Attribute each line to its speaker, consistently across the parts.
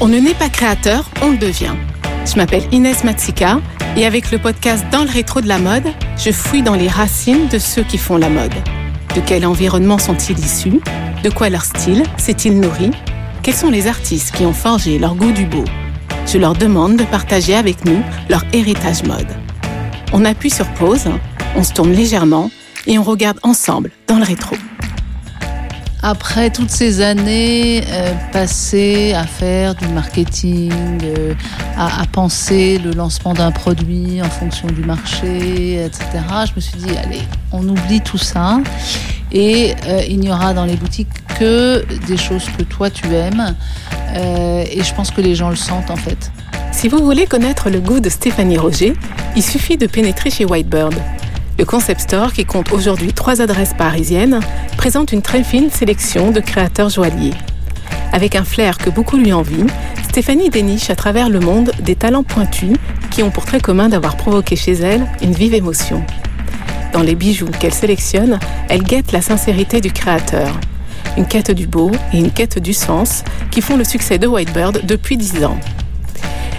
Speaker 1: On ne naît pas créateur, on le devient. Je m'appelle Inès Matsika et avec le podcast Dans le rétro de la mode, je fouille dans les racines de ceux qui font la mode. De quel environnement sont-ils issus? De quoi leur style s'est-il nourri? Quels sont les artistes qui ont forgé leur goût du beau? Je leur demande de partager avec nous leur héritage mode. On appuie sur pause, on se tourne légèrement et on regarde ensemble dans le rétro.
Speaker 2: Après toutes ces années euh, passées à faire du marketing, euh, à, penser le lancement d'un produit en fonction du marché, etc., je me suis dit, allez, on oublie tout ça et euh, il n'y aura dans les boutiques que des choses que toi tu aimes et je pense que les gens le sentent en fait.
Speaker 1: Si vous voulez connaître le goût de Stéphanie Roger, il suffit de pénétrer chez Whitebird. Le concept store, qui compte aujourd'hui trois adresses parisiennes, présente une très fine sélection de créateurs joailliers. Avec un flair que beaucoup lui envient, Stéphanie déniche à travers le monde des talents pointus qui ont pour trait commun d'avoir provoqué chez elle une vive émotion. Dans les bijoux qu'elle sélectionne, elle guette la sincérité du créateur. Une quête du beau et une quête du sens qui font le succès de Whitebird depuis dix ans.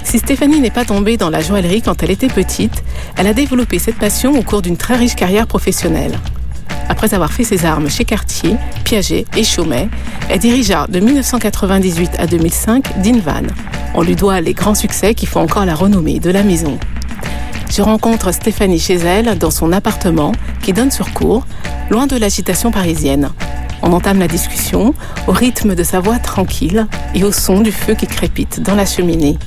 Speaker 1: Si Stéphanie n'est pas tombée dans la joaillerie quand elle était petite, elle a développé cette passion au cours d'une très riche carrière professionnelle. Après avoir fait ses armes chez Cartier, Piaget et Chaumet, elle dirigea de 1998 à 2005 Dinvan. On lui doit les grands succès qui font encore la renommée de la maison. Je rencontre Stéphanie chez elle dans son appartement qui donne sur cours, loin de l'agitation parisienne. On entame la discussion au rythme de sa voix tranquille et au son du feu qui crépite dans la cheminée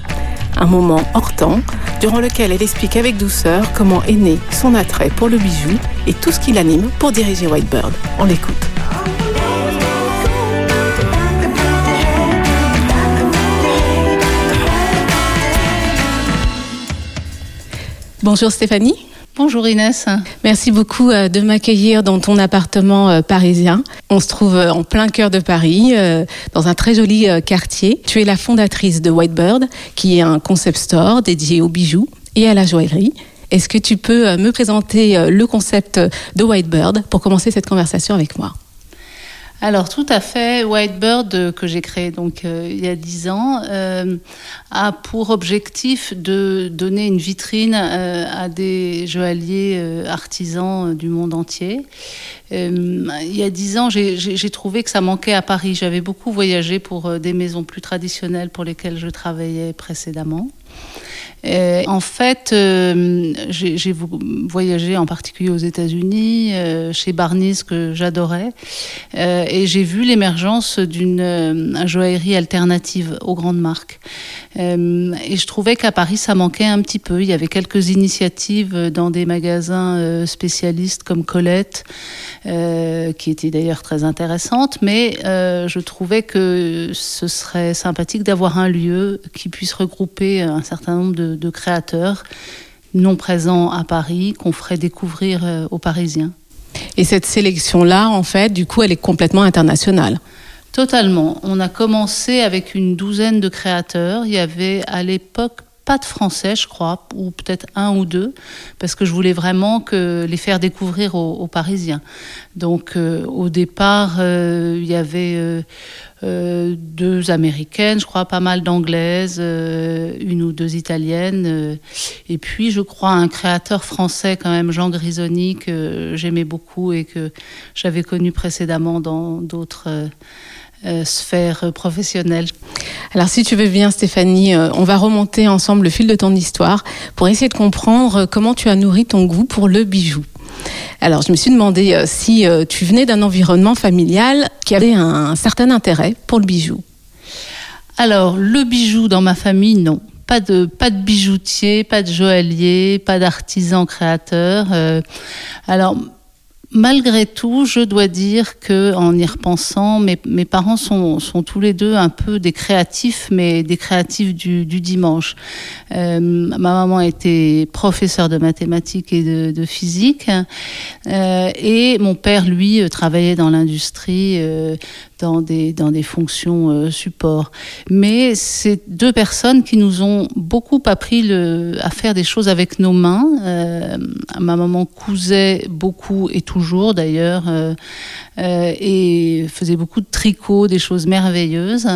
Speaker 1: un moment hors temps, durant lequel elle explique avec douceur comment est né son attrait pour le bijou et tout ce qui l'anime pour diriger Whitebird. On l'écoute. Bonjour Stéphanie.
Speaker 2: Bonjour Inès.
Speaker 1: Merci beaucoup de m'accueillir dans ton appartement parisien. On se trouve en plein cœur de Paris, dans un très joli quartier. Tu es la fondatrice de Whitebird, qui est un concept store dédié aux bijoux et à la joaillerie. Est-ce que tu peux me présenter le concept de Whitebird pour commencer cette conversation avec moi?
Speaker 2: Alors tout à fait, Whitebird euh, que j'ai créé donc euh, il y a dix ans euh, a pour objectif de donner une vitrine à des joailliers artisans du monde entier. Il y a dix ans, j'ai trouvé que ça manquait à Paris. J'avais beaucoup voyagé pour des maisons plus traditionnelles pour lesquelles je travaillais précédemment. Euh, en fait, euh, j'ai voyagé en particulier aux États-Unis, euh, chez Barneys que j'adorais, euh, et j'ai vu l'émergence d'une joaillerie alternative aux grandes marques. Et je trouvais qu'à Paris, ça manquait un petit peu. Il y avait quelques initiatives dans des magasins spécialistes comme Colette, qui étaient d'ailleurs très intéressantes, mais je trouvais que ce serait sympathique d'avoir un lieu qui puisse regrouper un certain nombre de, de créateurs non présents à Paris qu'on ferait découvrir euh, aux Parisiens.
Speaker 1: Et cette sélection-là, en fait, du coup, elle est complètement internationale
Speaker 2: Totalement. On a commencé avec une douzaine de créateurs. Il y avait à l'époque pas de français, je crois, ou peut-être un ou deux, parce que je voulais vraiment que les faire découvrir aux, aux Parisiens. Donc, euh, au départ, euh, il y avait euh, deux américaines, je crois, pas mal d'anglaises, euh, une ou deux italiennes, euh, et puis je crois un créateur français quand même, Jean Grisoni, que j'aimais beaucoup et que j'avais connu précédemment dans d'autres euh, euh, sphère professionnelle.
Speaker 1: Alors si tu veux bien Stéphanie, euh, on va remonter ensemble le fil de ton histoire pour essayer de comprendre comment tu as nourri ton goût pour le bijou. Alors je me suis demandé euh, si euh, tu venais d'un environnement familial qui avait un, certain intérêt pour le bijou.
Speaker 2: Alors le bijou dans ma famille, non. Pas de, pas de bijoutier, pas de joaillier, pas d'artisan créateur. Euh, alors Malgré tout, je dois dire que, en y repensant, mes, parents sont, tous les deux un peu des créatifs, mais des créatifs du, dimanche. Euh, ma maman était professeure de mathématiques et de, physique, euh, et mon père, lui, travaillait dans l'industrie. Euh, dans des, dans des fonctions euh, support. Mais c'est deux personnes qui nous ont beaucoup appris à faire des choses avec nos mains. Euh, ma maman cousait beaucoup et toujours d'ailleurs, euh, et faisait beaucoup de tricot, des choses merveilleuses.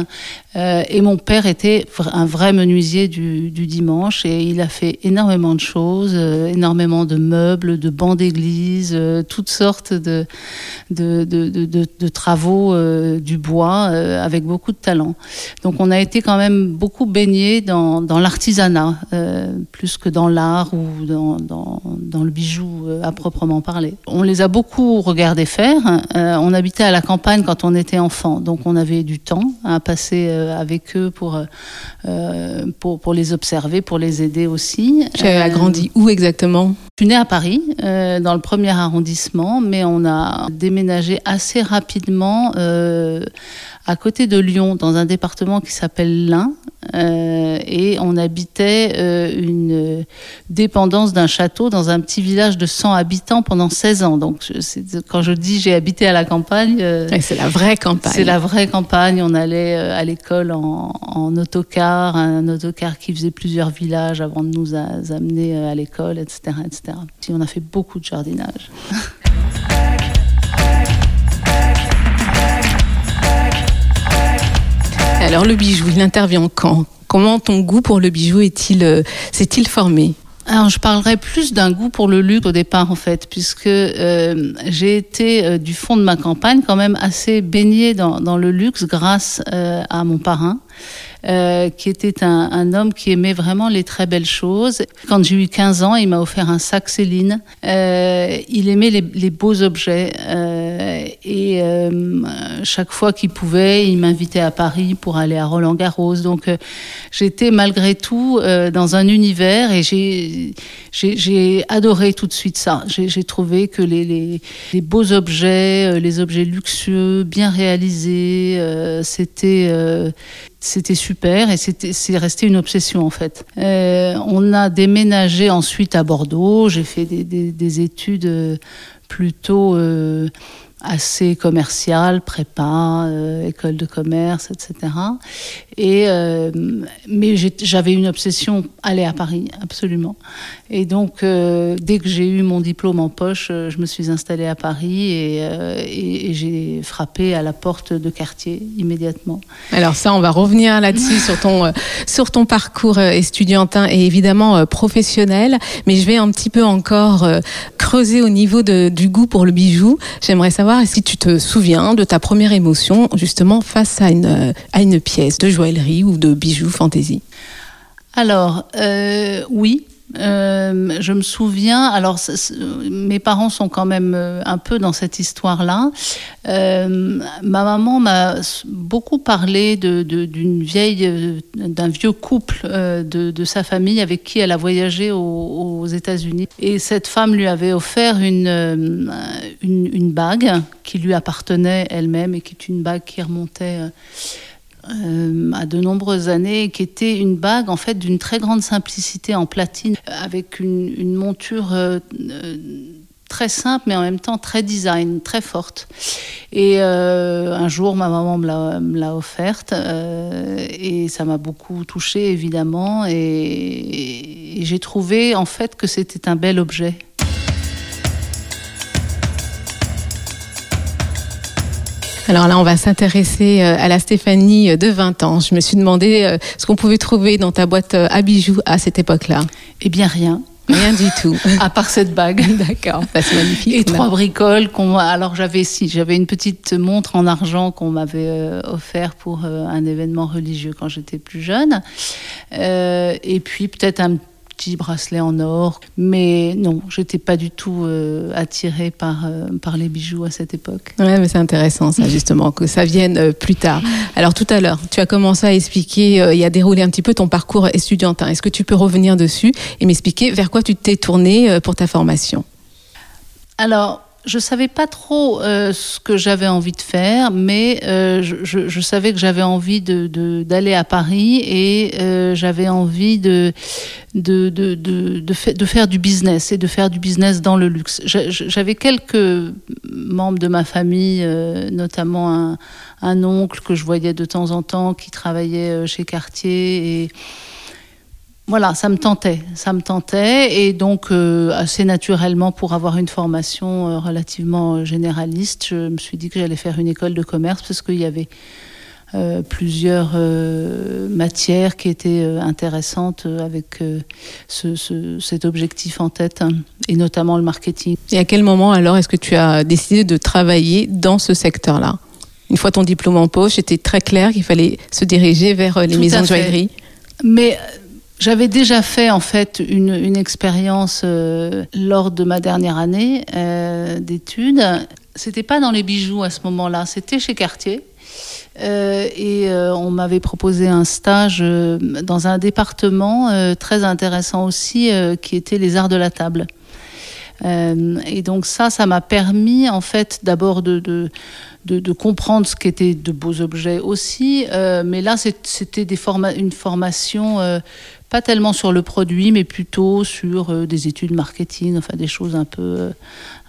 Speaker 2: Et mon père était un vrai menuisier du, du, dimanche et il a fait énormément de choses, énormément de meubles, de bancs d'église, toutes sortes de, de, de, de travaux du bois avec beaucoup de talent. Donc on a été quand même beaucoup baigné dans, dans l'artisanat, plus que dans l'art ou dans, dans, dans, le bijou à proprement parler. On les a beaucoup regardés faire. on habitait à la campagne quand on était enfant, donc on avait du temps à passer avec eux pour, pour, pour, les observer, pour les aider aussi.
Speaker 1: Tu as grandi où exactement?
Speaker 2: Je suis née à Paris, dans le premier arrondissement, mais on a déménagé assez rapidement à côté de Lyon, dans un département qui s'appelle l'Ain, euh, et on habitait euh, une dépendance d'un château dans un petit village de 100 habitants pendant 16 ans. Donc, je, quand je dis j'ai habité à la campagne, euh,
Speaker 1: c'est la vraie campagne.
Speaker 2: C'est la vraie campagne. On allait euh, à l'école en, en, autocar, un autocar qui faisait plusieurs villages avant de nous a, amener à l'école, etc., etc. On a fait beaucoup de jardinage.
Speaker 1: Alors le bijou, il intervient quand? Comment ton goût pour le bijou est-il euh, s'est-il formé?
Speaker 2: Alors, je parlerai plus d'un goût pour le luxe au départ, en fait, puisque euh, j'ai été euh, du fond de ma campagne quand même assez baignée dans, dans le luxe grâce euh, à mon parrain. Euh, qui était un, homme qui aimait vraiment les très belles choses. Quand j'ai eu 15 ans, il m'a offert un sac Céline. Euh, il aimait les, beaux objets euh, et chaque fois qu'il pouvait, il m'invitait à Paris pour aller à Roland Garros. Donc j'étais malgré tout dans un univers et j'ai adoré tout de suite ça. J'ai trouvé que les, beaux objets, les objets luxueux, bien réalisés, c'était c'était super et c'est resté une obsession en fait. Euh, on a déménagé ensuite à Bordeaux. J'ai fait des, des, des, études plutôt euh, assez commerciales, prépa, euh, école de commerce, etc. Et euh, mais j'avais une obsession aller à Paris, absolument. Et donc, euh, dès que j'ai eu mon diplôme en poche, je me suis installée à Paris et, j'ai frappé à la porte de quartier immédiatement.
Speaker 1: Alors ça, on va revenir là-dessus sur ton sur ton parcours estudiantin et évidemment professionnel. Mais je vais un petit peu encore creuser au niveau du goût pour le bijou. J'aimerais savoir si tu te souviens de ta première émotion justement face à une une pièce de joie ou de bijoux fantaisie
Speaker 2: Alors, euh, oui. Euh, je me souviens, alors mes parents sont quand même euh, un peu dans cette histoire-là. Euh, ma maman m'a beaucoup parlé vieille, d'un vieux couple de, sa famille avec qui elle a voyagé aux, États-Unis. Et cette femme lui avait offert une, une bague qui lui appartenait elle-même et qui est une bague qui remontait euh, à de nombreuses années, qui était une bague en fait d'une très grande simplicité en platine, avec une, monture euh, très simple, mais en même temps très design, très forte. Et euh, un jour, ma maman me l'a offerte, euh, et ça m'a beaucoup touchée évidemment, et, et j'ai trouvé en fait que c'était un bel objet.
Speaker 1: Alors là, on va s'intéresser euh, à la Stéphanie de 20 ans. Je me suis demandé euh, ce qu'on pouvait trouver dans ta boîte euh, à bijoux à cette époque-là.
Speaker 2: Eh bien, rien.
Speaker 1: Rien du tout.
Speaker 2: à part cette bague.
Speaker 1: D'accord, c'est magnifique.
Speaker 2: Et trois bricoles qu'on alors j'avais si j'avais une petite montre en argent qu'on m'avait euh, offert pour euh, un événement religieux quand j'étais plus jeune. Euh, et puis peut-être un petit bracelet en or. Mais non, j'étais pas du tout euh, attirée par, euh, par les bijoux à cette époque.
Speaker 1: Ouais, mais c'est intéressant ça justement, que ça vienne euh, plus tard. Alors tout à l'heure, tu as commencé à expliquer et à dérouler un petit peu ton parcours estudiantin. Est-ce que tu peux revenir dessus et m'expliquer vers quoi tu t'es tournée pour ta formation?
Speaker 2: Alors, je savais pas trop euh, ce que j'avais envie de faire, mais euh, je, savais que j'avais envie de, d'aller à Paris et euh, j'avais envie de de, de, de, de, faire du business et de faire du business dans le luxe. J'avais quelques membres de ma famille, notamment un, un oncle que je voyais de temps en temps qui travaillait chez Cartier et voilà, ça me tentait, ça me tentait, et donc euh, assez naturellement, pour avoir une formation euh, relativement euh, généraliste, je me suis dit que j'allais faire une école de commerce parce qu'il y avait plusieurs matières qui étaient intéressantes avec cet objectif en tête, hein, et notamment le marketing.
Speaker 1: Et à quel moment alors est-ce que tu as décidé de travailler dans ce secteur-là? Une fois ton diplôme en poche, c'était très clair qu'il fallait se diriger vers les maisons de joaillerie.
Speaker 2: Mais j'avais déjà fait en fait une, expérience euh, lors de ma dernière année euh, d'études. C'était pas dans les bijoux à ce moment-là, c'était chez Cartier. Euh, et on m'avait proposé un stage dans un département très intéressant aussi, qui était les arts de la table. et donc ça, ça m'a permis en fait d'abord de, comprendre ce qu'étaient de beaux objets aussi. Mais là, c'était une formation pas tellement sur le produit, mais plutôt sur euh, des études marketing, enfin des choses un peu, euh,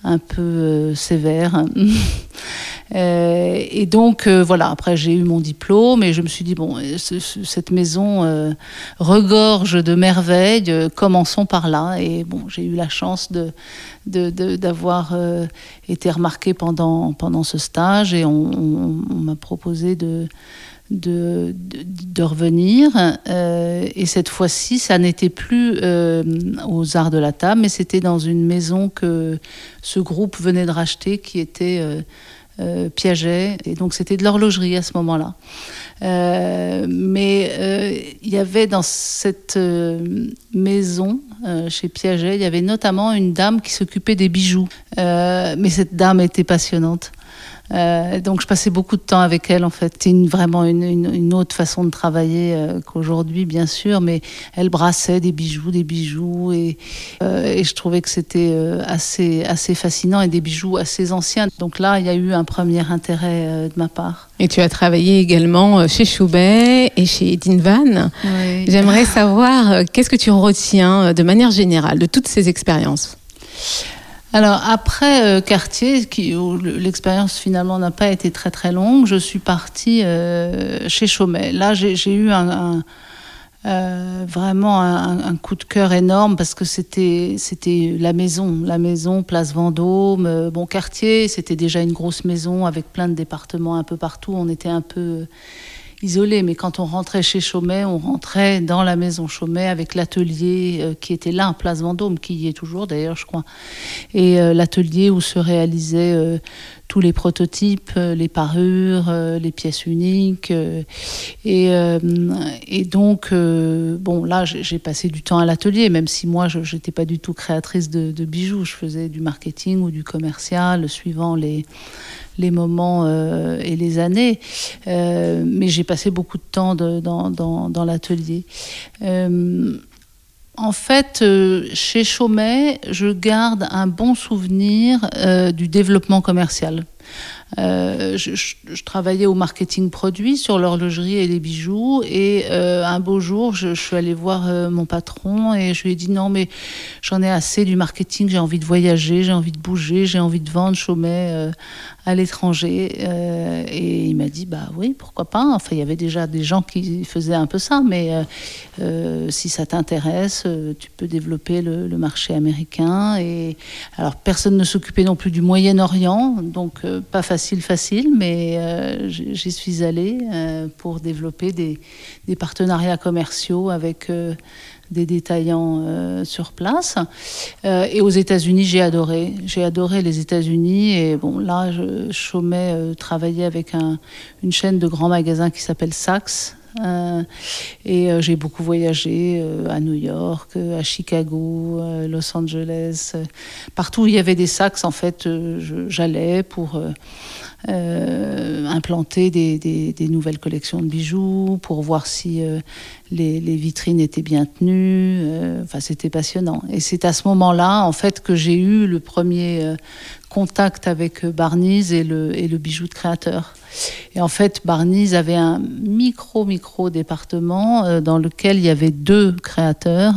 Speaker 2: un peu euh, sévères. et donc voilà, après j'ai eu mon diplôme et je me suis dit bon, cette maison regorge de merveilles, commençons par là. Et bon, j'ai eu la chance de d'avoir été remarquée pendant pendant ce stage et on, on m'a proposé de de, revenir. Euh, et cette fois-ci, ça n'était plus euh, aux Arts de la Table, mais c'était dans une maison que ce groupe venait de racheter qui était euh Piaget. Et donc c'était de l'horlogerie à ce moment-là. mais il y avait dans cette maison, chez Piaget, il y avait notamment une dame qui s'occupait des bijoux. mais cette dame était passionnante. Euh, donc je passais beaucoup de temps avec elle en fait. C'était une, vraiment une, une, une, autre façon de travailler euh, qu'aujourd'hui bien sûr, mais elle brassait des bijoux, des bijoux et, euh, et je trouvais que c'était assez, assez fascinant et des bijoux assez anciens. Donc là il y a eu un premier intérêt de ma part.
Speaker 1: Et tu as travaillé également chez Choubet et chez Dinvan. Oui. J'aimerais savoir qu'est-ce que tu retiens de manière générale de toutes ces expériences?
Speaker 2: Alors après euh, Cartier, qui, où l'expérience finalement n'a pas été très très longue, je suis partie euh, chez Chaumet. Là, j'ai eu un, euh, vraiment un, un, coup de cœur énorme parce que c'était c'était la maison, la maison Place Vendôme. Euh, bon Cartier, c'était déjà une grosse maison avec plein de départements un peu partout. On était un peu isolé. Mais quand on rentrait chez Chaumet, on rentrait dans la maison Chaumet avec l'atelier euh, qui était là, en place Vendôme, qui y est toujours d'ailleurs, je crois. Et euh, l'atelier où se réalisaient euh, tous les prototypes, les parures, les pièces uniques. Et, donc, bon, là, j'ai passé du temps à l'atelier, même si moi, je n'étais pas du tout créatrice de, bijoux. Je faisais du marketing ou du commercial, suivant les les moments euh, et les années. Euh, mais j'ai passé beaucoup de temps dans, l'atelier. Euh, en fait, chez Chaumet, je garde un bon souvenir du développement commercial. Je, travaillais au marketing produit sur l'horlogerie et les bijoux. Et un beau jour, je, suis allée voir mon patron et je lui ai dit non, mais j'en ai assez du marketing, j'ai envie de voyager, j'ai envie de bouger, j'ai envie de vendre Chaumet à l'étranger. Euh, et il m'a dit bah oui, pourquoi pas. Enfin, il y avait déjà des gens qui faisaient un peu ça, mais si ça t'intéresse, tu peux développer le, marché américain. Et alors, personne ne s'occupait non plus du Moyen-Orient, donc pas facile facile, mais euh, j'y suis allée euh, pour développer des, partenariats commerciaux avec euh, des détaillants euh, sur place. Euh, et aux États-Unis, j'ai adoré. J'ai adoré les États-Unis. Et bon, là, je, Chaumet euh, travaillait avec un, une chaîne de grands magasins qui s'appelle Saks. Euh, et euh, j'ai beaucoup voyagé euh, à New York, à Chicago, Los Angeles, partout où il y avait des sacs. En fait, j'allais pour implanter des, nouvelles collections de bijoux, pour voir si les, les, vitrines étaient bien tenues. enfin, c'était passionnant. Et c'est à ce moment-là, en fait, que j'ai eu le premier contact avec Barnies et le, bijou de créateur. Et en fait, Barnies avait un micro, micro département euh, dans lequel il y avait deux créateurs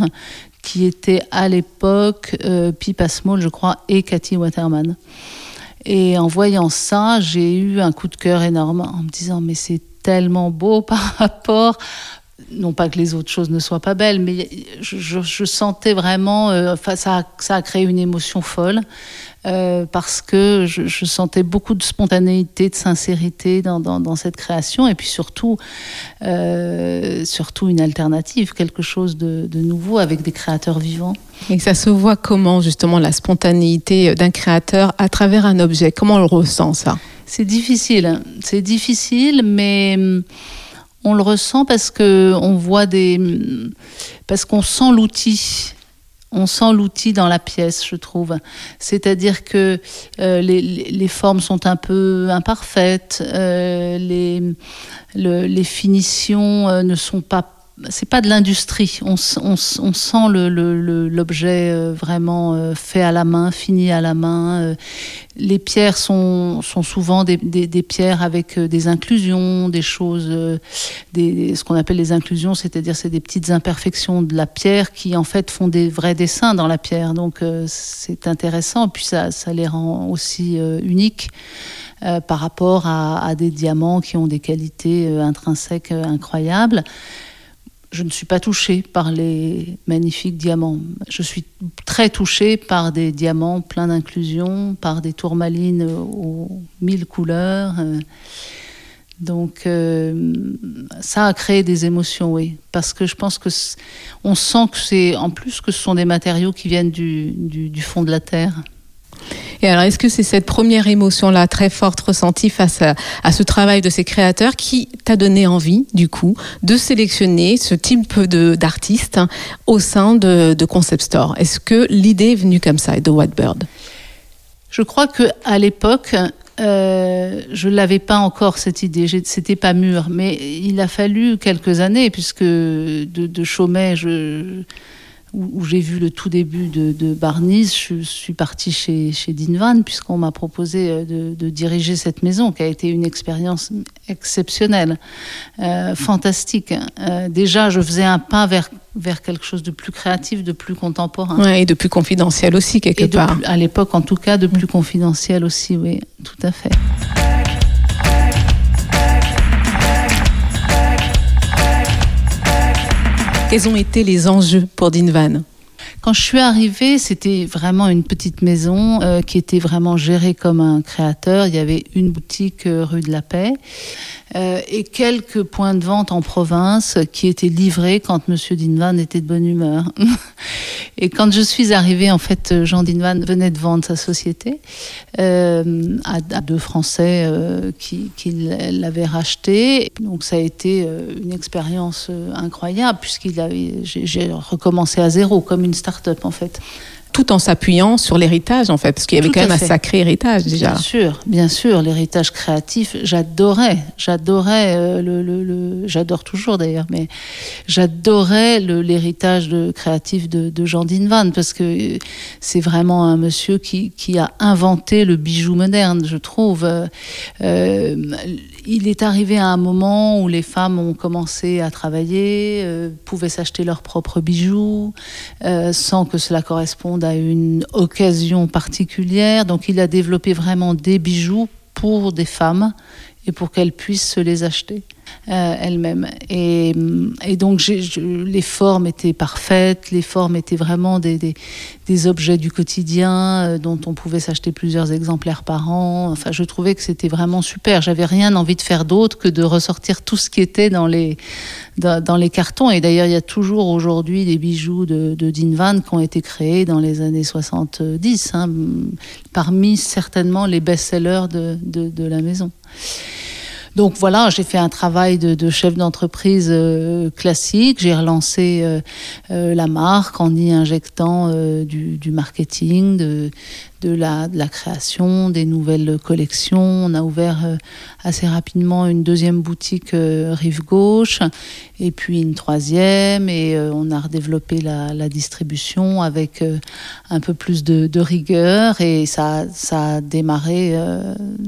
Speaker 2: qui étaient à l'époque euh, Pipa Small, je crois, et Cathy Waterman. Et en voyant ça, j'ai eu un coup de cœur énorme en me disant mais c'est tellement beau par rapport non pas que les autres choses ne soient pas belles, mais je, sentais vraiment, euh, ça, ça, a créé une émotion folle. Euh, parce que je, sentais beaucoup de spontanéité, de sincérité dans, dans, cette création, et puis surtout, euh, surtout une alternative, quelque chose de, de, nouveau avec des créateurs vivants.
Speaker 1: Et ça se voit comment justement la spontanéité d'un créateur à travers un objet? Comment on le ressent ça?
Speaker 2: C'est difficile, c'est difficile, mais hum, on le ressent parce que on voit des, hum, parce qu'on sent l'outil on sent l'outil dans la pièce, je trouve. C'est-à-dire que euh, les, formes sont un peu imparfaites, euh, les, finitions euh, ne sont pas c'est pas de l'industrie. On, sent l'objet euh, vraiment euh, fait à la main, fini à la main. Euh. Les pierres sont, souvent des, pierres avec des inclusions, des choses, ce qu'on appelle les inclusions, c'est-à-dire c'est des petites imperfections de la pierre qui en fait font des vrais dessins dans la pierre. Donc c'est intéressant, puis ça, les rend aussi uniques. par rapport à, des diamants qui ont des qualités intrinsèques incroyables je ne suis pas touchée par les magnifiques diamants. Je suis très touchée par des diamants pleins d'inclusion, par des tourmalines aux mille couleurs. Donc euh, ça a créé des émotions, oui, parce que je pense que on sent que c'est en plus que ce sont des matériaux qui viennent du, du fond de la terre.
Speaker 1: Alors, est-ce que c'est cette première émotion-là très forte ressentie face à, ce travail de ces créateurs qui t'a donné envie, du coup, de sélectionner ce type d'artiste au sein de, Concept Store? Est-ce que l'idée est venue comme ça de Whitebird?
Speaker 2: Je crois que à l'époque, euh, je l'avais pas encore cette idée, c'était pas mûr, mais il a fallu quelques années puisque de, de je, où, j'ai vu le tout début de, de Barnies, je suis partie chez, chez Dinvan, puisqu'on m'a proposé euh, de, de, diriger cette maison, qui a été une expérience exceptionnelle, euh, fantastique. Euh, déjà, je faisais un pas vers, vers quelque chose de plus créatif, de plus contemporain.
Speaker 1: Ouais, et de plus confidentiel aussi, quelque part.
Speaker 2: à l'époque, en tout cas, de plus confidentiel aussi, oui, tout à fait.
Speaker 1: Quels ont été les enjeux pour Dinvan
Speaker 2: quand je suis arrivée, c'était vraiment une petite maison euh, qui était vraiment gérée comme un créateur. Il y avait une boutique euh, rue de la Paix euh, et quelques points de vente en province qui étaient livrés quand Monsieur Dinvan était de bonne humeur. et quand je suis arrivée, en fait, Jean Dinvan venait de vendre sa société à, deux Français qui, qui l'avaient racheté. Donc ça a été une expérience incroyable puisqu'il j'ai recommencé à zéro comme une start en fait
Speaker 1: tout en s'appuyant sur l'héritage en fait, parce qu'il y avait quand même un sacré héritage déjà.
Speaker 2: Bien sûr, bien sûr, l'héritage créatif, j'adorais, j'adorais euh, le, le, j'adore toujours d'ailleurs, mais j'adorais l'héritage de créatif de, de Jean Dinvan parce que c'est vraiment un monsieur qui, qui a inventé le bijou moderne, je trouve. Euh, il est arrivé à un moment où les femmes ont commencé à travailler, euh, pouvaient s'acheter leurs propres bijoux, euh, sans que cela corresponde à une occasion particulière. Donc il a développé vraiment des bijoux pour des femmes et pour qu'elles puissent se les acheter euh, elles-mêmes. Et, et, donc les formes étaient parfaites, les formes étaient vraiment des, des, objets du quotidien euh, dont on pouvait s'acheter plusieurs exemplaires par an. Enfin, je trouvais que c'était vraiment super. J'avais rien envie de faire d'autre que de ressortir tout ce qui était dans les, dans, les cartons. Et d'ailleurs, il y a toujours aujourd'hui des bijoux de, de Dean Van qui ont été créés dans les années 70, hein, parmi certainement les best-sellers de, de la maison. Donc voilà, j'ai fait un travail de, chef d'entreprise euh, classique. J'ai relancé euh, euh, la marque en y injectant du, marketing, de la, la création, des nouvelles collections. On a ouvert assez rapidement une deuxième boutique rive gauche et puis une troisième et on a redéveloppé la, distribution avec un peu plus de, de, rigueur et ça, ça a démarré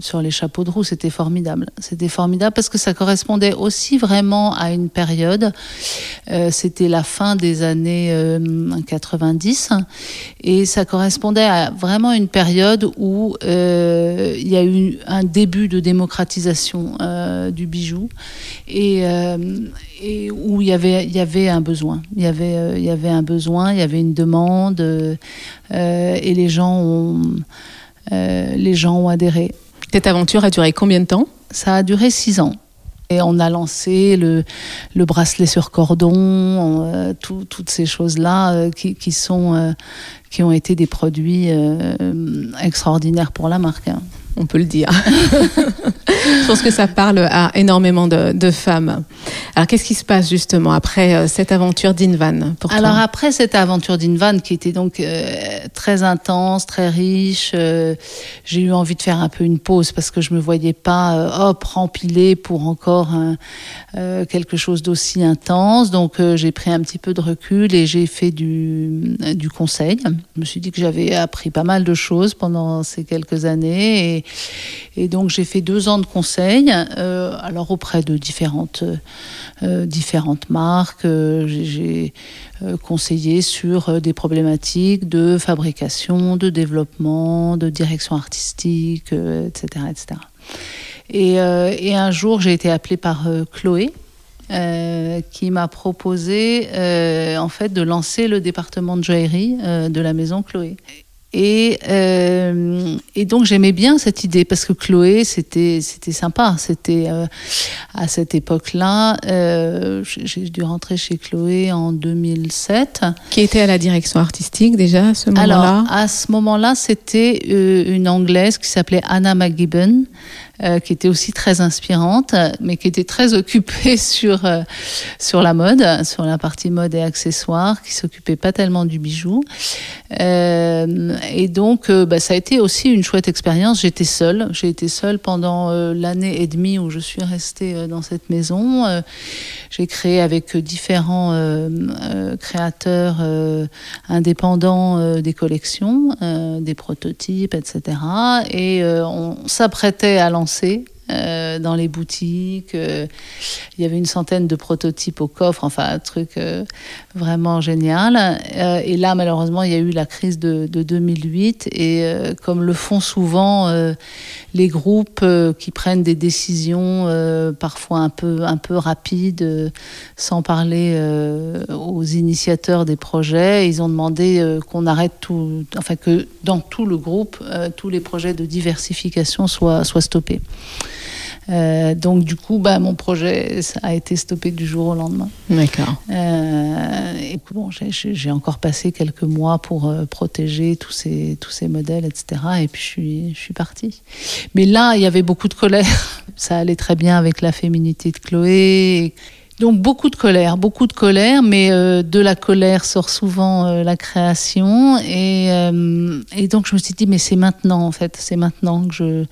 Speaker 2: sur les chapeaux de roue. C'était formidable. C'était formidable parce que ça correspondait aussi vraiment à une période. C'était la fin des années 90 et ça correspondait à vraiment une période où euh, il y a eu un début de démocratisation euh, du bijou et, euh, et, où il y avait il y avait un besoin il y avait il y avait un besoin il y avait une demande et les gens ont les gens ont adhéré.
Speaker 1: Cette aventure a duré combien de temps?
Speaker 2: Ça a duré six ans. Et on a lancé le, le bracelet sur cordon, euh, tout, toutes ces choses-là euh, qui, qui, sont, euh, qui ont été des produits extraordinaires pour la marque. Hein
Speaker 1: on peut le dire. je pense que ça parle à énormément de, femmes. Alors, qu'est-ce qui se passe justement après euh, cette aventure d'Invan
Speaker 2: Alors, après cette aventure d'Invan, qui était donc euh, très intense, très riche, euh, j'ai eu envie de faire un peu une pause parce que je me voyais pas, hop, rempilée pour encore quelque chose d'aussi intense. Donc, j'ai pris un petit peu de recul et j'ai fait du, du conseil. Je me suis dit que j'avais appris pas mal de choses pendant ces quelques années et et donc j'ai fait deux ans de conseil, euh, alors auprès de différentes, euh, différentes marques. Euh, j'ai conseillé sur des problématiques de fabrication, de développement, de direction artistique, etc., etc. Et, et, un jour, j'ai été appelée par Chloé, qui m'a proposé en fait de lancer le département de joaillerie de la maison Chloé. Et, euh, et donc j'aimais bien cette idée parce que Chloé, c'était c'était sympa. C'était euh, à cette époque-là, euh, j'ai dû rentrer chez Chloé en 2007.
Speaker 1: Qui était à la direction artistique déjà à ce moment-là
Speaker 2: Alors à ce moment-là, c'était une anglaise qui s'appelait Anna McGibbon. Euh, qui était aussi très inspirante, mais qui était très occupée sur euh, sur la mode, sur la partie mode et accessoires, qui s'occupait pas tellement du bijou. Euh, et donc, bah, ça a été aussi une chouette expérience. J'étais seule, j'ai été seule pendant l'année et demie où je suis restée dans cette maison. j'ai créé avec différents créateurs indépendants des collections, des prototypes, etc. Et on s'apprêtait à lancer pensée euh, dans les boutiques. Euh, il y avait une centaine de prototypes au coffre, enfin un truc euh, vraiment génial. et là, malheureusement, il y a eu la crise de, de 2008 et comme le font souvent les groupes qui prennent des décisions parfois un peu, un peu rapides, sans parler aux initiateurs des projets, ils ont demandé qu'on arrête tout, enfin que dans tout le groupe, tous les projets de diversification soient, soient stoppés. Euh, donc du coup, bah, mon projet a été stoppé du jour au lendemain.
Speaker 1: D'accord.
Speaker 2: Euh, et bon, j'ai encore passé quelques mois pour euh, protéger tous ces, tous ces modèles, etc. Et puis je suis, je suis partie. Mais là, il y avait beaucoup de colère. Ça allait très bien avec la féminité de Chloé. Donc beaucoup de colère, beaucoup de colère, mais euh, de la colère sort souvent euh, la création. Et, euh, et, donc je me suis dit, mais c'est maintenant en fait, c'est maintenant que je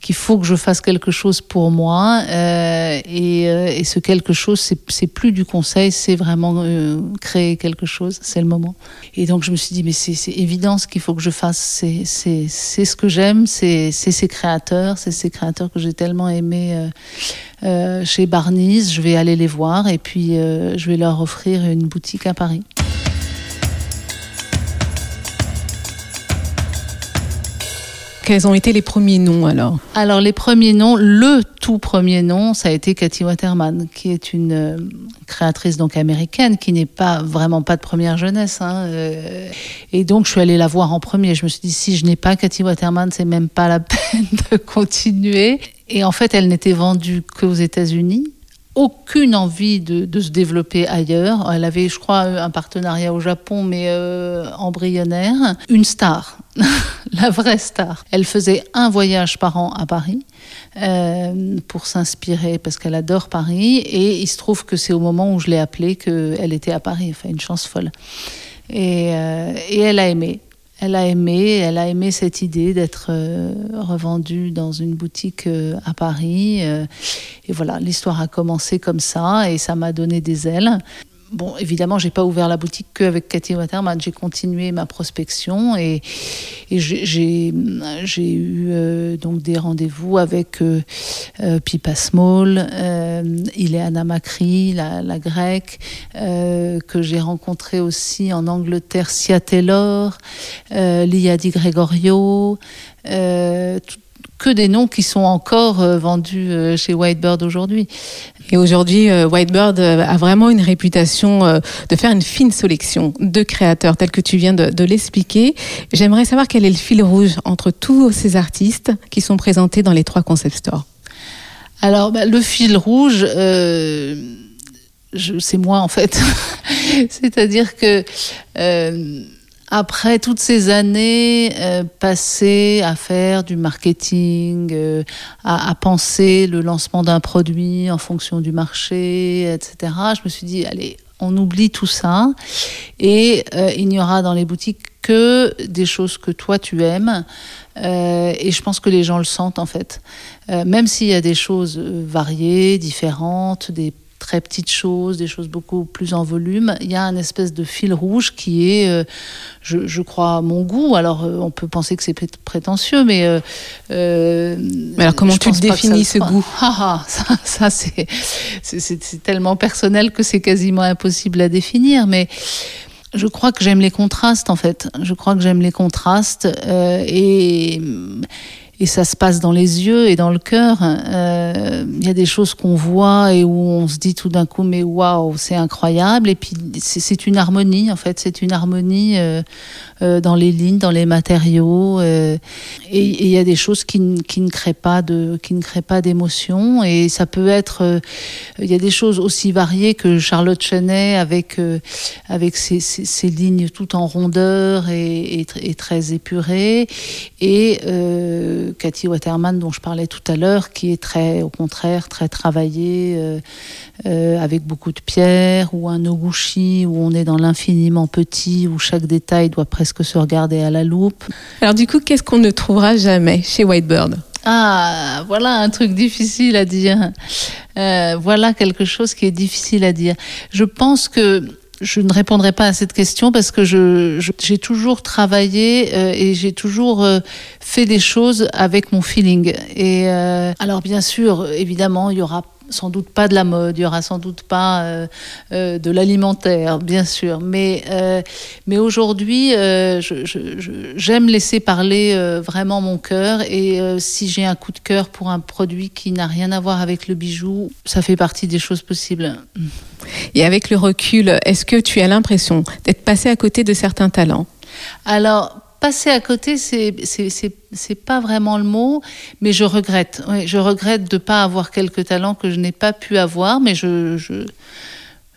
Speaker 2: qu'il faut que je fasse quelque chose pour moi. Et, et, ce quelque chose, c'est plus du conseil, c'est vraiment créer quelque chose, c'est le moment. Et donc je me suis dit, mais c'est évident ce qu'il faut que je fasse, c'est ce que j'aime, c'est ces créateurs, c'est ces créateurs que j'ai tellement aimé euh, chez Barnies. Je vais aller les voir et puis euh, je vais leur offrir une boutique à Paris.
Speaker 1: Quels ont été les premiers noms alors
Speaker 2: Alors les premiers noms, le tout premier nom, ça a été Cathy Waterman, qui est une euh, créatrice donc américaine, qui n'est pas vraiment pas de première jeunesse. Hein, et donc je suis allée la voir en premier. Je me suis dit si je n'ai pas Cathy Waterman, c'est même pas la peine de continuer. Et en fait, elle n'était vendue qu'aux États-Unis. Aucune envie de, se développer ailleurs. Elle avait, je crois, un partenariat au Japon, mais euh, embryonnaire. Une star, la vraie star. Elle faisait un voyage par an à Paris euh, pour s'inspirer, parce qu'elle adore Paris. Et il se trouve que c'est au moment où je l'ai appelée qu'elle était à Paris. Enfin, une chance folle. Et, euh, et elle a aimé. Elle a aimé, elle a aimé cette idée d'être revendue dans une boutique à Paris. et voilà, l'histoire a commencé comme ça et ça m'a donné des ailes. Bon, évidemment, j'ai pas ouvert la boutique qu'avec Cathy Waterman. J'ai continué ma prospection et, j'ai eu euh, donc des rendez-vous avec euh, euh, Pipa Small, Ileana Macri, la, la grecque, que j'ai rencontré aussi en Angleterre, Sia Taylor, Lia Di Gregorio, que des noms qui sont encore euh, vendus euh, chez Whitebird aujourd'hui.
Speaker 1: Et aujourd'hui, euh, Whitebird a vraiment une réputation de faire une fine sélection de créateurs, tels que tu viens de, l'expliquer. J'aimerais savoir quel est le fil rouge entre tous ces artistes qui sont présentés dans les trois concept stores.
Speaker 2: Alors, bah, le fil rouge, c'est moi en fait. C'est-à-dire que après toutes ces années euh, passées à faire du marketing, euh, à, penser le lancement d'un produit en fonction du marché, etc., je me suis dit, allez, on oublie tout ça et euh, il n'y aura dans les boutiques que des choses que toi tu aimes. et je pense que les gens le sentent en fait. même s'il y a des choses variées, différentes, des très petites choses, des choses beaucoup plus en volume. Il y a un espèce de fil rouge qui est, euh, je, crois, mon goût. Alors, euh, on peut penser que c'est prétentieux, mais.
Speaker 1: Euh, mais alors, comment tu définis ce goût
Speaker 2: ah, ah, Ça, ça c'est tellement personnel que c'est quasiment impossible à définir. Mais je crois que j'aime les contrastes, en fait. Je crois que j'aime les contrastes. et et ça se passe dans les yeux et dans le cœur. Euh, il y a des choses qu'on voit et où on se dit tout d'un coup mais waouh c'est incroyable. Et puis c'est une harmonie en fait. C'est une harmonie euh, euh, dans les lignes dans les matériaux. Et il y a des choses qui, ne créent pas d'émotion. Et ça peut être il y a des choses aussi variées que Charlotte Chenet avec avec ses, ses, lignes tout en rondeur et, et, très épurées. Et Cathy Waterman dont je parlais tout à l'heure, qui est très, au contraire, très travaillée, euh, euh, avec beaucoup de pierres, ou un Noguchi où on est dans l'infiniment petit, où chaque détail doit presque se regarder à la loupe.
Speaker 1: Alors du coup, qu'est-ce qu'on ne trouvera jamais chez Whitebird?
Speaker 2: Ah, voilà un truc difficile à dire. Euh, voilà quelque chose qui est difficile à dire. Je pense que je ne répondrai pas à cette question parce que je, j'ai toujours travaillé euh, et j'ai toujours euh, fait des choses avec mon feeling. Et euh, alors bien sûr, évidemment, il y aura sans doute pas de la mode, il y aura sans doute pas euh, euh, de l'alimentaire, bien sûr. Mais, euh, mais aujourd'hui, j'aime laisser parler vraiment mon cœur. Et si j'ai un coup de cœur pour un produit qui n'a rien à voir avec le bijou, ça fait partie des choses possibles.
Speaker 1: Et avec le recul, est-ce que tu as l'impression d'être passé à côté de certains talents?
Speaker 2: Alors, passer à côté, c'est c'est pas vraiment le mot, mais je regrette. je regrette de pas avoir quelques talents que je n'ai pas pu avoir, mais je, je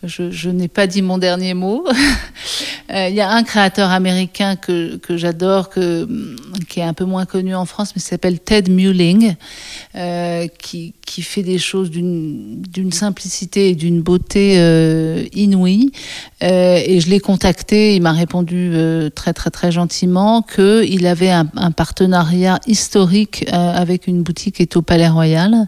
Speaker 2: je, n'ai pas dit mon dernier mot. Euh, il y a un créateur américain que, que j'adore, qui est un peu moins connu en France, mais s'appelle Ted Muling, euh, qui, qui fait des choses d'une simplicité et d'une beauté euh, inouïe. Euh, et je l'ai contacté, il m'a répondu euh, très très très gentiment qu'il avait un, partenariat historique avec une boutique qui est au Palais Royal,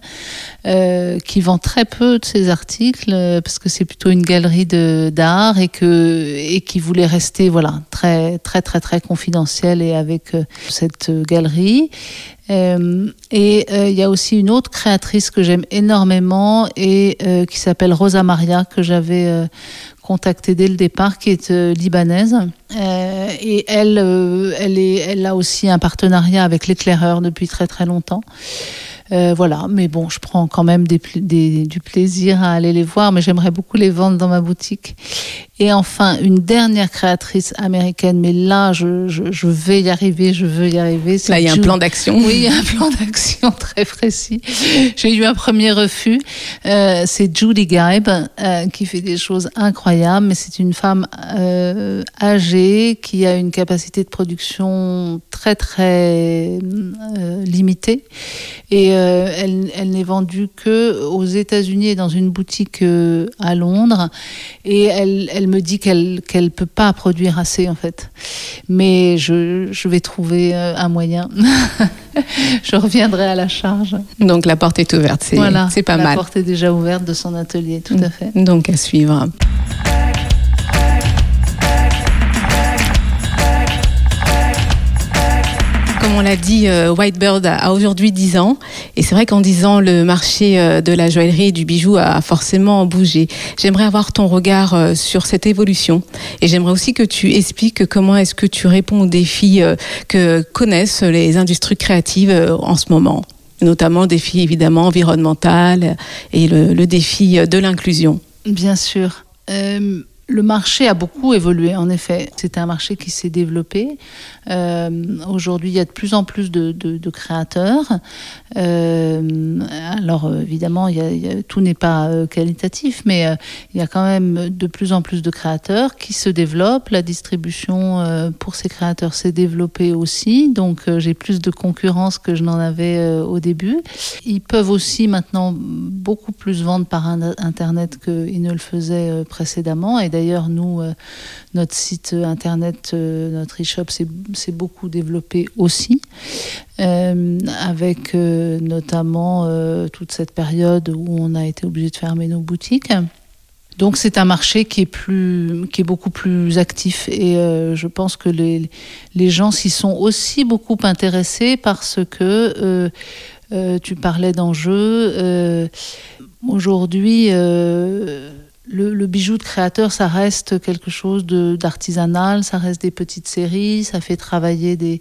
Speaker 2: qui vend très peu de ses articles, parce que c'est plutôt une galerie d'art et que et qui voulait rester voilà très très très très confidentiel et avec cette galerie. Euh, et euh, il y a aussi une autre créatrice que j'aime énormément et qui s'appelle Rosa Maria que j'avais contactée dès le départ, qui est libanaise. et elle, elle, a aussi un partenariat avec l'éclaireur depuis très très longtemps. Euh, voilà, mais bon, je prends quand même du plaisir à aller les voir, mais j'aimerais beaucoup les vendre dans ma boutique. Et enfin, une dernière créatrice américaine, mais là, je, je, vais y arriver, je veux y arriver.
Speaker 1: Là, il y a un plan d'action.
Speaker 2: Oui, il y a un plan d'action très précis. J'ai eu un premier refus. Euh, c'est Judy Geib, euh, qui fait des choses incroyables, mais c'est une femme euh, âgée qui a une capacité de production très, très limitée. Et elle, elle n'est vendue que aux États-Unis et dans une boutique à Londres. Et elle, elle elle me dit qu'elle qu'elle peut pas produire assez en fait. Mais je, je vais trouver un moyen. je reviendrai à la charge.
Speaker 1: Donc la porte est ouverte, c'est
Speaker 2: voilà,
Speaker 1: pas mal.
Speaker 2: La porte est déjà ouverte de son atelier, tout à fait.
Speaker 1: Donc à suivre. On l'a dit, Whitebird a aujourd'hui 10 ans. Et c'est vrai qu'en 10 ans, le marché de la joaillerie et du bijou a forcément bougé. J'aimerais avoir ton regard sur cette évolution. Et j'aimerais aussi que tu expliques comment est-ce que tu réponds aux défis que connaissent les industries créatives en ce moment. Notamment le défi évidemment environnemental et le, défi de l'inclusion.
Speaker 2: Bien sûr. Euh, le marché a beaucoup évolué, en effet. C'est un marché qui s'est développé. Euh, Aujourd'hui, il y a de plus en plus de, créateurs. Euh, alors, évidemment, tout n'est pas euh, qualitatif, mais il y a quand même de plus en plus de créateurs qui se développent. La distribution pour ces créateurs s'est développée aussi. Donc, j'ai plus de concurrence que je n'en avais au début. Ils peuvent aussi maintenant beaucoup plus vendre par Internet qu'ils ne le faisaient précédemment. Et d'ailleurs, nous, notre site internet, notre e-shop s'est beaucoup développé aussi, euh, avec notamment toute cette période où on a été obligé de fermer nos boutiques. Donc c'est un marché qui est plus, qui est beaucoup plus actif et euh, je pense que les, les gens s'y sont aussi beaucoup intéressés parce que euh, euh, tu parlais d'enjeux. Aujourd'hui le, le, bijou de créateur, ça reste quelque chose d'artisanal, ça reste des petites séries, ça fait travailler des,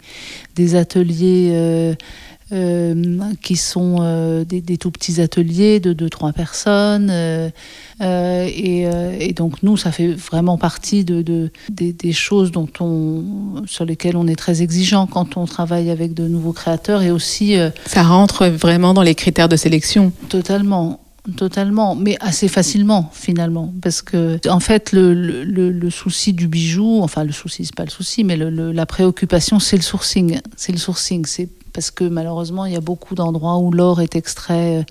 Speaker 2: des ateliers euh, euh, qui sont euh, des, des, tout petits ateliers de 2-3 personnes. Et, et, donc nous, ça fait vraiment partie de, de des, des, choses dont on, sur lesquelles on est très exigeant quand on travaille avec de nouveaux créateurs et aussi...
Speaker 1: ça rentre vraiment dans les critères de sélection
Speaker 2: Totalement. Totalement, mais assez facilement finalement, parce que en fait le, le, le souci du bijou, enfin le souci c'est pas le souci, mais le, la préoccupation c'est le sourcing, c'est le sourcing, c'est parce que malheureusement il y a beaucoup d'endroits où l'or est extrait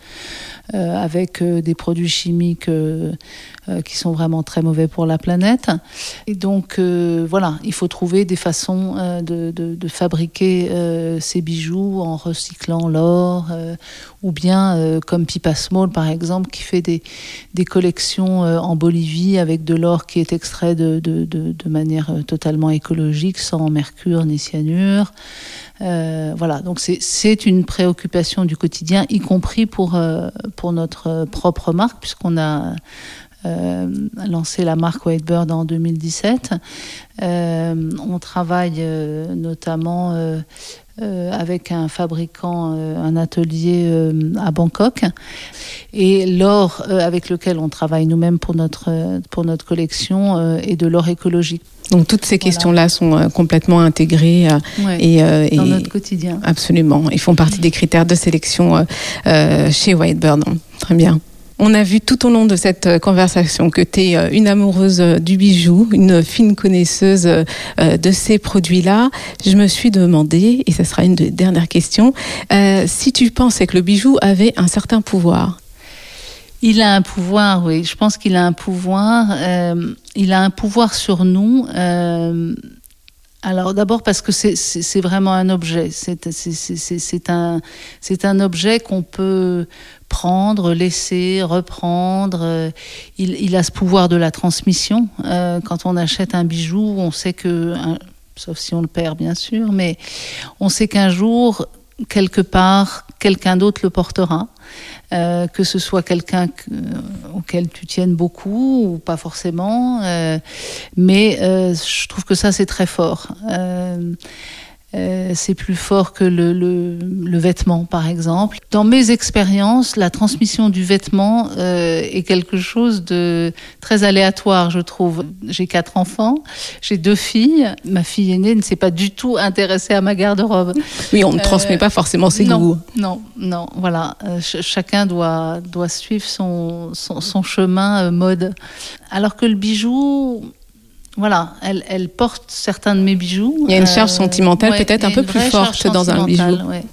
Speaker 2: euh, avec euh, des produits chimiques euh, qui sont vraiment très mauvais pour la planète. Et donc voilà, il faut trouver des façons de, fabriquer ces bijoux en recyclant l'or, ou bien comme Pipa Small par exemple, qui fait des, collections en Bolivie avec de l'or qui est extrait de, de, manière totalement écologique, sans mercure ni cyanure. Euh, voilà, donc c'est une préoccupation du quotidien, y compris pour, euh, pour notre propre marque, puisqu'on a euh, lancé la marque Whitebird en 2017. on travaille notamment avec un fabricant, un atelier à Bangkok. Et l'or avec lequel on travaille nous-mêmes pour notre, pour notre collection est de l'or écologique.
Speaker 1: Donc toutes ces questions-là sont euh, complètement intégrées euh,
Speaker 2: ouais,
Speaker 1: et, euh,
Speaker 2: dans
Speaker 1: et,
Speaker 2: notre quotidien.
Speaker 1: Absolument. Ils font partie des critères de sélection chez Whitebird. Très bien. On a vu tout au long de cette conversation que tu es une amoureuse du bijou, une fine connaisseuse de ces produits-là. Je me suis demandé, et ce sera une des dernières questions, euh, si tu pensais que le bijou avait un certain pouvoir.
Speaker 2: Il a un pouvoir, oui. Je pense qu'il a un pouvoir. Euh, il a un pouvoir sur nous. Euh, alors d'abord parce que c'est vraiment un objet. C'est un, un objet qu'on peut prendre, laisser, reprendre. Il, il, a ce pouvoir de la transmission. Euh, quand on achète un bijou, on sait que, sauf si on le perd bien sûr, mais on sait qu'un jour, quelque part, quelqu'un d'autre le portera. Euh, que ce soit quelqu'un euh, auquel tu tiennes beaucoup ou pas forcément. Euh, mais je trouve que ça, c'est très fort. Euh, c'est plus fort que le, le, le, vêtement, par exemple. Dans mes expériences, la transmission du vêtement euh, est quelque chose de très aléatoire, je trouve. J'ai quatre enfants, j'ai deux filles. Ma fille aînée ne s'est pas du tout intéressée à ma garde-robe.
Speaker 1: Oui, on ne euh, transmet pas forcément ses
Speaker 2: non,
Speaker 1: goûts.
Speaker 2: Non, non, voilà. Ch chacun doit, doit suivre son, son, son chemin mode. Alors que le bijou, voilà, elle, elle, porte certains de mes bijoux.
Speaker 1: Il y a une charge sentimentale euh, ouais, peut-être un peu plus forte dans un bijou.
Speaker 2: Ouais.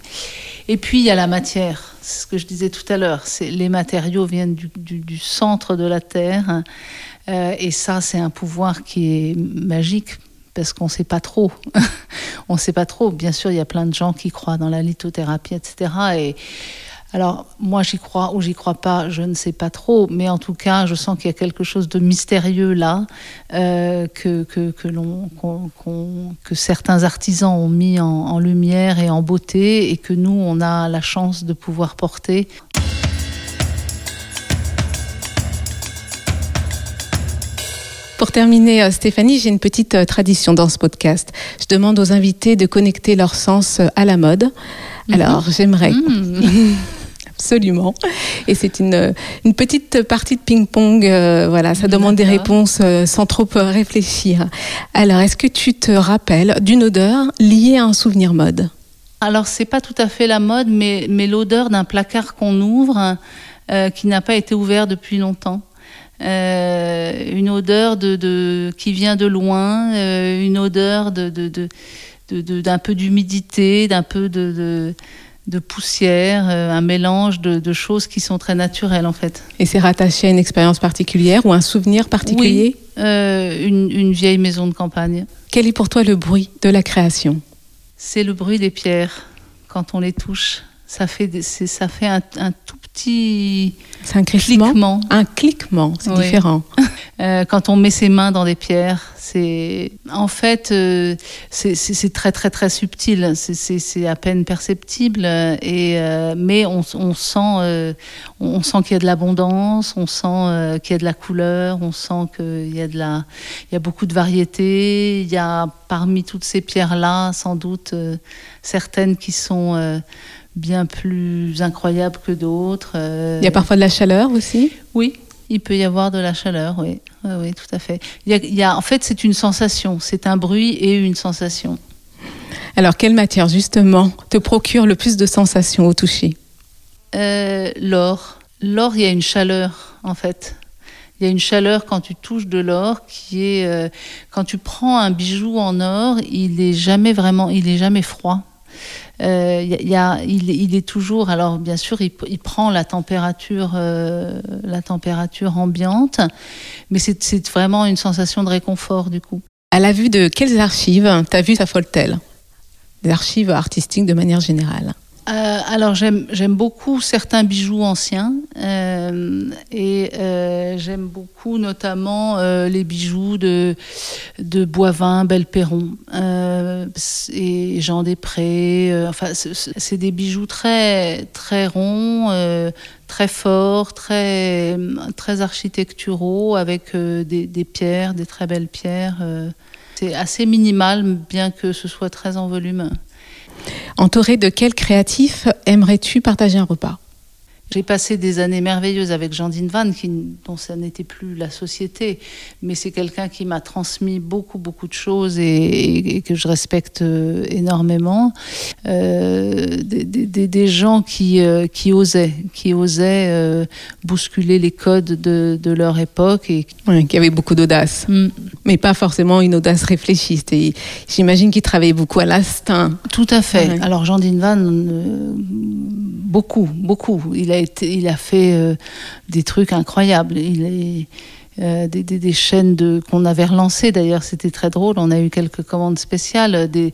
Speaker 2: Et puis il y a la matière. ce que je disais tout à l'heure. Les matériaux viennent du, du, centre de la Terre. Euh, et ça, c'est un pouvoir qui est magique parce qu'on ne sait pas trop. on ne sait pas trop. Bien sûr, il y a plein de gens qui croient dans la lithothérapie, etc. Et alors, moi, j'y crois ou j'y crois pas, je ne sais pas trop, mais en tout cas, je sens qu'il y a quelque chose de mystérieux là, euh, que, que, que, que, certains artisans ont mis en, en lumière et en beauté, et que nous, on a la chance de pouvoir porter.
Speaker 1: Pour terminer, euh, Stéphanie, j'ai une petite euh, tradition dans ce podcast. Je demande aux invités de connecter leur sens à la mode. Mhm. Alors, j'aimerais. Mhm. Absolument. Et c'est une, une, petite partie de ping-pong. Euh, voilà, ça demande des réponses euh, sans trop euh, réfléchir. Alors, est-ce que tu te rappelles d'une odeur liée à un souvenir mode?
Speaker 2: Alors, c'est pas tout à fait la mode, mais, mais l'odeur d'un placard qu'on ouvre qui n'a pas été ouvert depuis longtemps. une odeur de, de, qui vient de loin, une odeur de, d'un peu d'humidité, d'un peu de, de poussière, euh, un mélange de, choses qui sont très naturelles en fait.
Speaker 1: Et c'est rattaché à une expérience particulière ou un souvenir particulier
Speaker 2: Oui, euh, une, vieille maison de campagne.
Speaker 1: Quel est pour toi le bruit de la création?
Speaker 2: C'est le bruit des pierres quand on les touche. Ça fait, ça fait un, un tout petit
Speaker 1: c'est un cliquement. Un cliquement, c'est différent.
Speaker 2: Euh, quand on met ses mains dans des pierres, c'est en fait euh, c'est très très très subtil. C'est à peine perceptible et euh, mais on, on sent on sent qu'il y a de l'abondance, on sent qu'il y a de la couleur, on sent qu'il y a de la il y a beaucoup de variété. Il y a parmi toutes ces pierres là, sans doute certaines qui sont bien plus incroyables que d'autres.
Speaker 1: Il y a parfois de la chaleur aussi?
Speaker 2: Oui, il peut y avoir de la chaleur, oui, oui, tout à fait. Il y, a, en fait, c'est une sensation, c'est un bruit et une sensation.
Speaker 1: Alors, quelle matière, justement, te procure le plus de sensations au toucher?
Speaker 2: Euh, L'or. L'or, il y a une chaleur, en fait. Il y a une chaleur quand tu touches de l'or qui est euh, quand tu prends un bijou en or, il est jamais vraiment, il est jamais froid. Euh, il, est toujours, alors bien sûr, il, prend la température, euh, la température ambiante, mais c'est vraiment une sensation de réconfort du coup.
Speaker 1: À la vue de quelles archives t'as vu Safoltel Des archives artistiques de manière générale
Speaker 2: euh, alors j'aime beaucoup certains bijoux anciens euh, et euh, j'aime beaucoup notamment les bijoux de, de Boivin, Belperron et Jean Després. enfin, c'est des bijoux très très ronds, très forts, très très architecturaux avec des, des, pierres, des très belles pierres. c'est assez minimal, bien que ce soit très en volume.
Speaker 1: Entouré de quel créatif aimerais-tu partager un repas?
Speaker 2: J'ai passé des années merveilleuses avec Jean Van, qui, dont ça n'était plus la société, mais c'est quelqu'un qui m'a transmis beaucoup, beaucoup de choses et, que je respecte euh, énormément. Euh, des, gens qui, euh, qui osaient, qui osaient bousculer les codes de, leur époque. Et...
Speaker 1: qui avaient beaucoup d'audace, mm. mais pas forcément une audace réfléchie. J'imagine qu'il travaillait beaucoup à l'instinct.
Speaker 2: Tout à fait. Alors Jean Van, beaucoup, beaucoup. Il a il a fait euh, des trucs incroyables. Il est, euh, des, chaînes de, qu'on avait relancées d'ailleurs, c'était très drôle. On a eu quelques commandes spéciales, des,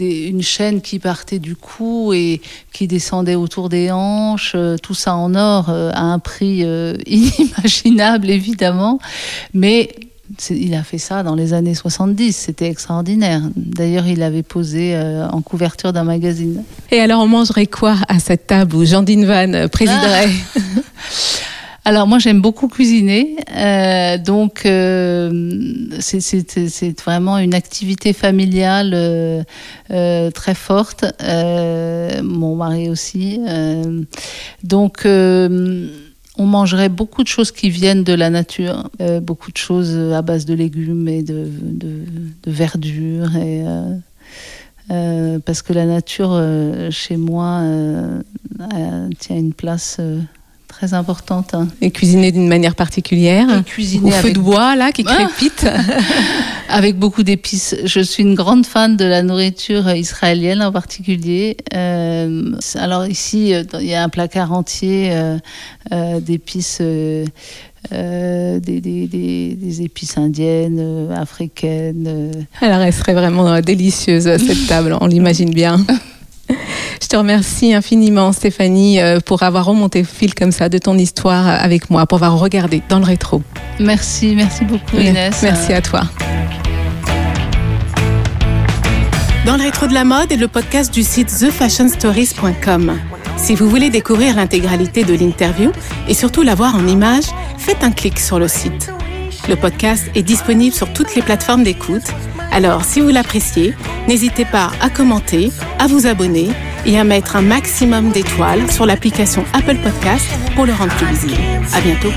Speaker 2: une chaîne qui partait du cou et qui descendait autour des hanches, euh, tout ça en or à un prix inimaginable évidemment, mais il a fait ça dans les années 70, c'était extraordinaire. D'ailleurs, il avait posé euh, en couverture d'un magazine.
Speaker 1: Et alors, on mangerait quoi à cette table où Jean Van euh, présiderait ah.
Speaker 2: Alors moi j'aime beaucoup cuisiner, euh, donc c'est vraiment une activité familiale très forte. mon mari aussi, donc on mangerait beaucoup de choses qui viennent de la nature, euh, beaucoup de choses à base de légumes et de, verdure. Euh, euh, parce que la nature, chez moi, tient une place très importante. Hein.
Speaker 1: Et cuisiner d'une manière particulière. Et cuisiner au feu de bois là qui ah crépite.
Speaker 2: avec beaucoup d'épices. Je suis une grande fan de la nourriture israélienne en particulier. Euh, alors ici, il y a un placard entier euh, euh, d'épices. Euh, des, des, des, épices indiennes, africaines.
Speaker 1: Alors, elle serait vraiment délicieuse, cette table, on l'imagine bien. Je te remercie infiniment, Stéphanie, euh, pour avoir remonté le fil comme ça de ton histoire avec moi, pour avoir regardé dans le rétro.
Speaker 2: Merci, merci beaucoup, Inès.
Speaker 1: Merci à toi. Dans le rétro de la mode est le podcast du site thefashionstories.com. Si vous voulez découvrir l'intégralité de l'interview et surtout la voir en images, faites un clic sur le site. Le podcast est disponible sur toutes les plateformes d'écoute. Alors, si vous l'appréciez, n'hésitez pas à commenter, à vous abonner et à mettre un maximum d'étoiles sur l'application Apple Podcast pour le rendre plus visible. À bientôt.